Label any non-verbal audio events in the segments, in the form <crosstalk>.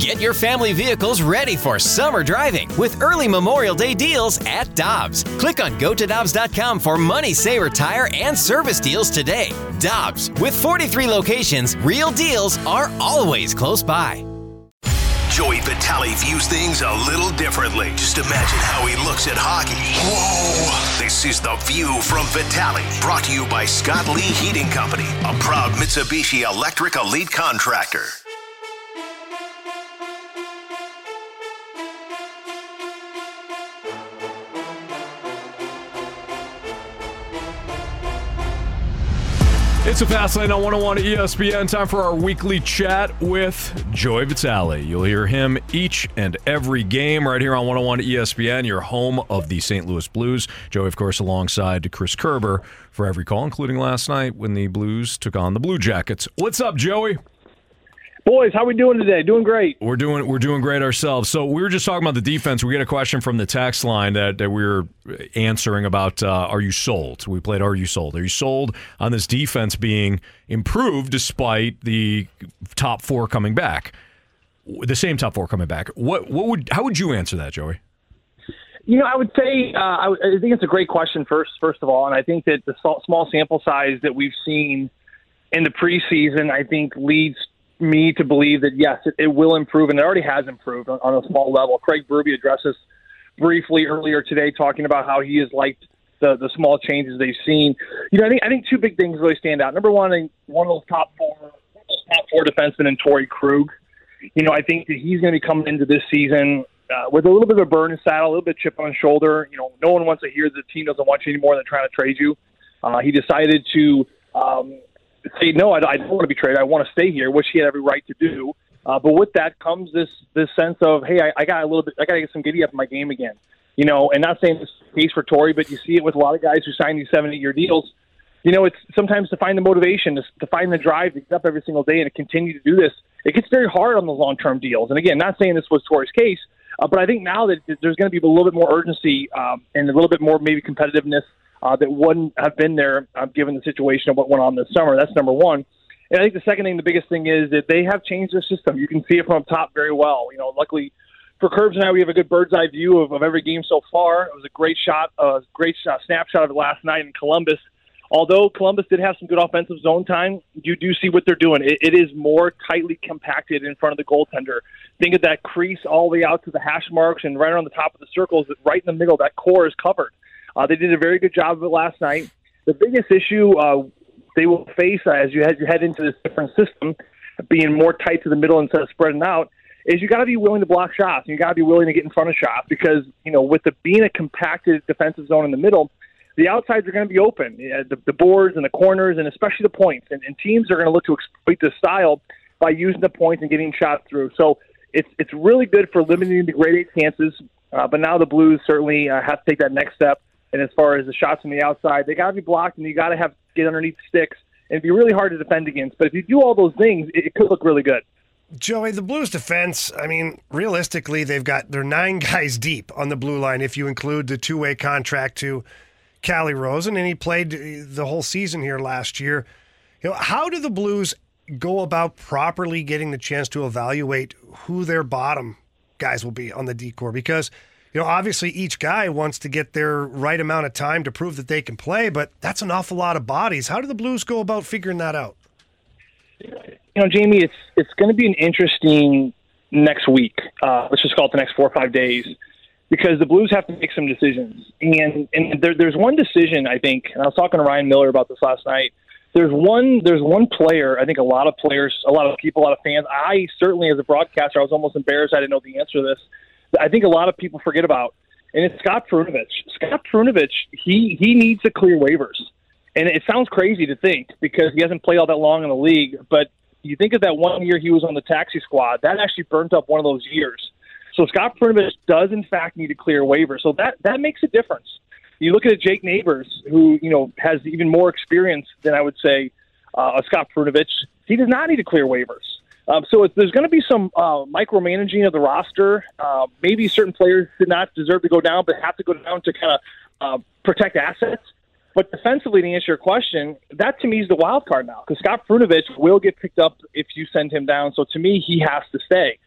Get your family vehicles ready for summer driving with early Memorial Day deals at Dobbs. Click on gotodobbs.com for money saver tire and service deals today. Dobbs, with 43 locations, real deals are always close by. Joey Vitale views things a little differently. Just imagine how he looks at hockey. Whoa! This is The View from Vitale, brought to you by Scott Lee Heating Company, a proud Mitsubishi Electric Elite contractor. It's a fast lane on 101 ESPN. Time for our weekly chat with Joey Vitale. You'll hear him each and every game right here on 101 ESPN, your home of the St. Louis Blues. Joey, of course, alongside Chris Kerber for every call, including last night when the Blues took on the Blue Jackets. What's up, Joey? Boys, how we doing today? Doing great. We're doing we're doing great ourselves. So we were just talking about the defense. We get a question from the text line that, that we are answering about. Uh, are you sold? We played. Are you sold? Are you sold on this defense being improved despite the top four coming back? The same top four coming back. What what would how would you answer that, Joey? You know, I would say uh, I, I think it's a great question first. First of all, and I think that the small sample size that we've seen in the preseason, I think leads me to believe that yes, it, it will improve, and it already has improved on, on a small level. Craig Berube addressed this briefly earlier today, talking about how he has liked the the small changes they've seen. You know, I think I think two big things really stand out. Number one, one of those top four top four defensemen in Torey Krug. You know, I think that he's going to be coming into this season uh, with a little bit of a burn in saddle, a little bit chip on his shoulder. You know, no one wants to hear the team doesn't want you anymore than trying to trade you. Uh, he decided to um, say no, I, I don't want to be traded. I want to stay here, which he had every right to do. Uh, but with that comes this this sense of hey, I, I got a little bit, I got to get some giddy up in my game again, you know. And not saying this case for Torey, but you see it with a lot of guys who sign these seven, eight year deals. You know, it's sometimes to find the motivation, to, to find the drive to get up every single day and to continue to do this. It gets very hard on the long term deals. And again, not saying this was Torey's case, uh, but I think now that there's going to be a little bit more urgency um, and a little bit more maybe competitiveness uh, that wouldn't have been there uh, given the situation of what went on this summer. That's number one. And I think the second thing, the biggest thing is that they have changed their system. You can see it from up top very well. You know, luckily for Curbs and I, we have a good bird's eye view of, of every game so far. It was a great shot, a uh, great shot, snapshot of it last night in Columbus. Although Columbus did have some good offensive zone time, you do see what they're doing. It, it is more tightly compacted in front of the goaltender. Think of that crease all the way out to the hash marks and right around the top of the circles, right in the middle. That core is covered. Uh, they did a very good job of it last night. The biggest issue uh, they will face uh, as you head, you head into this different system, being more tight to the middle instead of spreading out, is you got to be willing to block shots. And you got to be willing to get in front of shots because you know with the being a compacted defensive zone in the middle, the outsides are going to be open, the, the boards and the corners, and especially the points. And, and teams are going to look to exploit this style by using the points and getting shots through. So it's it's really good for limiting the grade eight chances. Uh, but now the Blues certainly uh, have to take that next step and as far as the shots from the outside, they got to be blocked, and you got to have get underneath sticks. And be really hard to defend against. But if you do all those things, it, it could look really good. Joey, the Blues defense, I mean, realistically, they've got they're nine <laughs> guys deep on the blue line if you include the two way contract to Calle Rosen, and he played the whole season here last year. You know, how do the Blues go about properly getting the chance to evaluate who their bottom guys will be on the D corps? Because you know, obviously each guy wants to get their right amount of time to prove that they can play, but that's an awful lot of bodies. How do the Blues go about figuring that out? You know, Jamie, it's it's going to be an interesting next week. Uh, let's just call it the next four or five days, because the Blues have to make some decisions. And and there, there's one decision I think, and I was talking to Ryan Miller about this last night. There's one there's one player. I think a lot of players, a lot of people, a lot of fans. I certainly, as a broadcaster, I was almost embarrassed. I didn't know the answer to this I think a lot of people forget about, and it's Scott Perunovich. Scott Perunovich, he he needs to clear waivers, and it sounds crazy to think because he hasn't played all that long in the league. But you think of that one year he was on the taxi squad, that actually burnt up one of those years. So Scott Perunovich does in fact need to clear waivers. So that that makes a difference. You look at Jake Neighbors, who you know has even more experience than I would say uh, Scott Perunovich. He does not need to clear waivers. Um, so there's going to be some uh, micromanaging of the roster. Uh, maybe certain players did not deserve to go down, but have to go down to kind of uh, protect assets. But defensively, to answer your question, that to me is the wild card now because Scott Perunovich will get picked up if you send him down. So to me, he has to stay.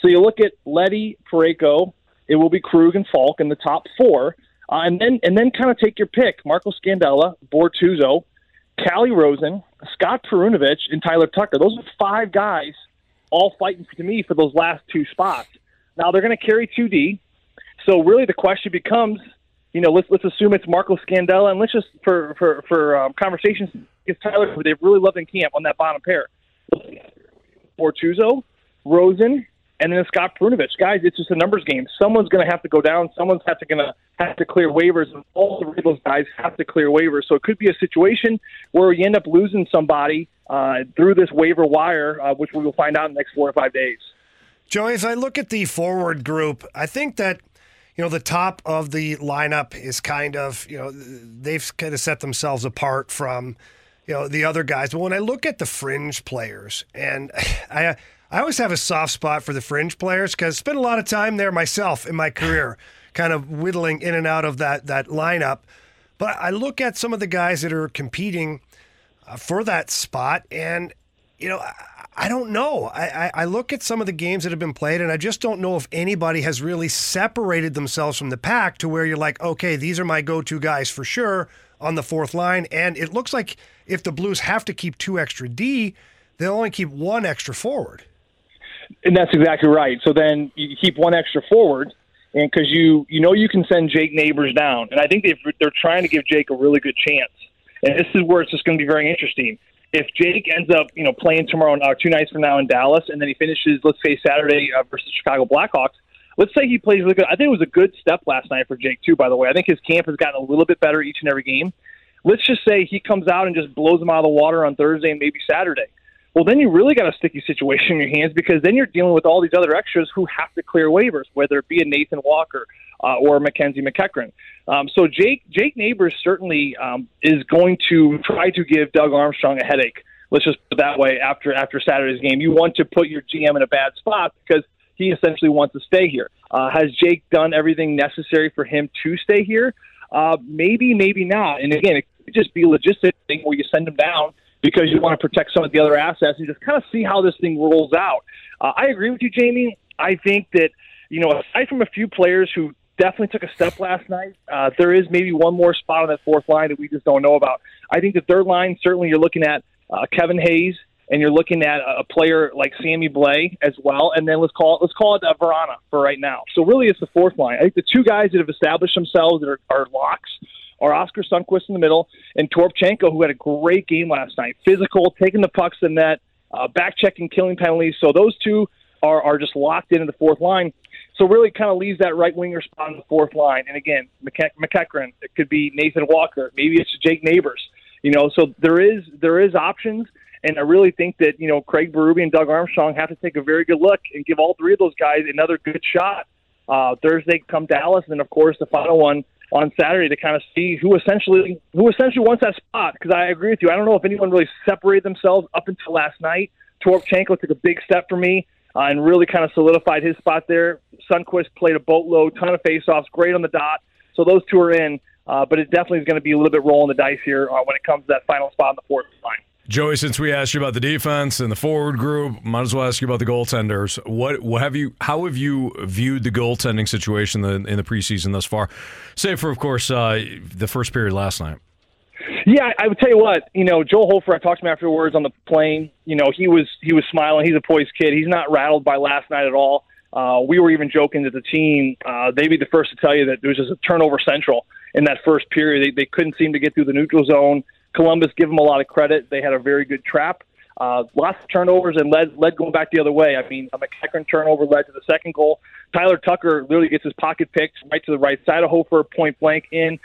So you look at Leddy, Parayko, it will be Krug and Faulk in the top four, uh, and then and then kind of take your pick: Marco Scandella, Bortuzzo, Calle Rosen, Scott Perunovich, and Tyler Tucker. Those are five guys all fighting to me for those last two spots. Now they're going to carry two D, so really the question becomes, you know, let's let's assume it's Marco Scandella, and let's just for for for um, conversations, it's Tyler who they've really loved in camp on that bottom pair. Bortuzzo, Rosen, and then Scott Perunovich. Guys, it's just a numbers game. Someone's going to have to go down. Someone's have to going to have to clear waivers, and all three of those guys have to clear waivers. So it could be a situation where you end up losing somebody uh, through this waiver wire, uh, which we will find out in the next four or five days. Joey, as I look at the forward group, I think that you know the top of the lineup is kind of you know they've kind of set themselves apart from you know the other guys. But when I look at the fringe players, and <sighs> I I always have a soft spot for the fringe players because I spent a lot of time there myself in my career, <sighs> kind of whittling in and out of that that lineup. But I look at some of the guys that are competing uh, for that spot, and you know. I, I don't know. I, I, I, look at some of the games that have been played, and I just don't know if anybody has really separated themselves from the pack to where you're like, okay, these are my go to guys for sure on the fourth line. And it looks like if the Blues have to keep two extra D, they'll only keep one extra forward. And that's exactly right. So then you keep one extra forward, and because you you know you can send Jake Neighbors down, and I think they they're trying to give Jake a really good chance. And this is where it's just going to be very interesting if Jake ends up, you know, playing tomorrow, uh, two nights from now in Dallas, and then he finishes, let's say Saturday uh, versus Chicago Blackhawks. Let's say he plays really good. I think it was a good step last night for Jake too. By the way, I think his camp has gotten a little bit better each and every game. Let's just say he comes out and just blows them out of the water on Thursday and maybe Saturday. Well, then you really got a sticky situation in your hands because then you're dealing with all these other extras who have to clear waivers, whether it be a Nathan Walker uh, or Mackenzie MacEachern. Um, so Jake Jake Neighbors certainly um, is going to try to give Doug Armstrong a headache. Let's just put it that way. After after Saturday's game, you want to put your GM in a bad spot because he essentially wants to stay here. Uh, has Jake done everything necessary for him to stay here? Uh, maybe, maybe not. And again, it could just be a logistic thing where you send him down because you want to protect some of the other assets and just kind of see how this thing rolls out. Uh, I agree with you, Jamie. I think that you know, aside from a few players who definitely took a step last night. Uh, there is maybe one more spot on that fourth line that we just don't know about. I think the third line, certainly you're looking at uh, Kevin Hayes, and you're looking at a player like Sammy Blais as well, and then let's call it let's call it uh, Vrana for right now. So really, it's the fourth line. I think the two guys that have established themselves that are, are locks are Oskar Sundqvist in the middle and Toropchenko, who had a great game last night, physical, taking the pucks in net, uh, back checking, killing penalties. So those two are are just locked into the fourth line. So really, kind of leaves that right winger spot on the fourth line. And again, MacEachern, it could be Nathan Walker, maybe it's Jake Neighbors. You know, so there is there is options, and I really think that you know Craig Berube and Doug Armstrong have to take a very good look and give all three of those guys another good shot uh, Thursday. Come Dallas, and then of course the final one on Saturday to kind of see who essentially who essentially wants that spot. Because I agree with you, I don't know if anyone really separated themselves up until last night. Toropchenko took a big step for me uh, and really kind of solidified his spot there. Sundqvist played a boatload, ton of faceoffs, great on the dot. So those two are in, uh, but it definitely is going to be a little bit rolling the dice here uh, when it comes to that final spot in the fourth line. Joey, since we asked you about the defense and the forward group, might as well ask you about the goaltenders. What, what have you? How have you viewed the goaltending situation in the, in the preseason thus far? Save for, of course, uh, the first period last night. Yeah, I would tell you what. You know, Joel Hofer. I talked to him afterwards on the plane. You know, he was he was smiling. He's a poised kid. He's not rattled by last night at all. Uh, we were even joking that the team. Uh, they'd be the first to tell you that there was just a turnover central in that first period. They, they couldn't seem to get through the neutral zone. Columbus, give them a lot of credit. They had a very good trap. Uh, lots of turnovers and led led going back the other way. I mean, a MacEachern turnover led to the second goal. Tyler Tucker literally gets his pocket picked right to the right side of Hofer, point blank in.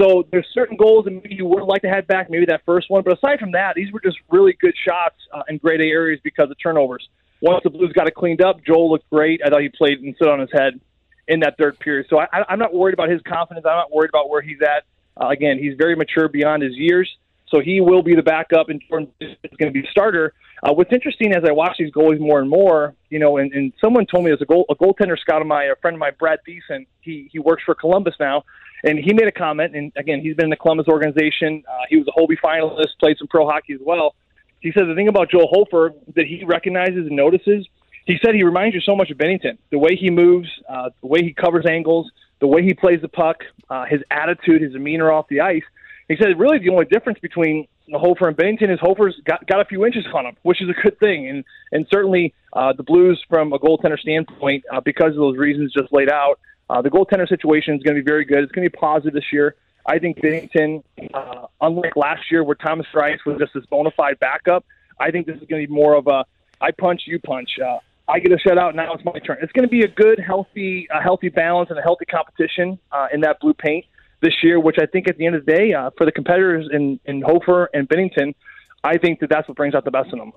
So there's certain goals that maybe you would like to have back, maybe that first one. But aside from that, these were just really good shots uh, in grade A areas because of turnovers. Once the Blues got it cleaned up, Joel looked great. I thought he played and stood on his head in that third period. So I, I'm not worried about his confidence. I'm not worried about where he's at. Uh, again, he's very mature beyond his years. So he will be the backup and Jordan is going to be a starter. Uh, what's interesting as I watch these goalies more and more, you know, and, and someone told me there's a goal a goaltender scout of my a friend of mine, Brad Thiessen. He he works for Columbus now, and he made a comment. And again, he's been in the Columbus organization. Uh, he was a Hobey finalist, played some pro hockey as well. He said the thing about Joel Hofer that he recognizes and notices he said he reminds you so much of Binnington. The way he moves, uh, the way he covers angles, the way he plays the puck, uh, his attitude, his demeanor off the ice. He said really the only difference between Hofer and Binnington is Hofer's got, got a few inches on him, which is a good thing. And and certainly uh, the Blues, from a goaltender standpoint, uh, because of those reasons just laid out, uh, the goaltender situation is going to be very good. It's going to be positive this year. I think Binnington, uh, unlike last year where Thomas Greiss was just this bona fide backup, I think this is going to be more of a I punch, you punch. Uh, I get a shutout. Now it's my turn. It's going to be a good, healthy, a healthy balance and a healthy competition uh, in that blue paint this year. Which I think at the end of the day, uh, for the competitors in in Hofer and Binnington, I think that that's what brings out the best in them.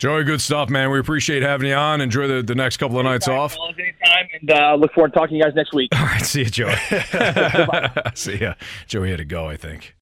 Joey, good stuff, man. We appreciate having you on. Enjoy the, the next couple of nights anytime, off. Anytime, and uh, look forward to talking to you guys next week. <laughs> All right, see you, Joey. <laughs> <laughs> see ya. Joey had to go, I think.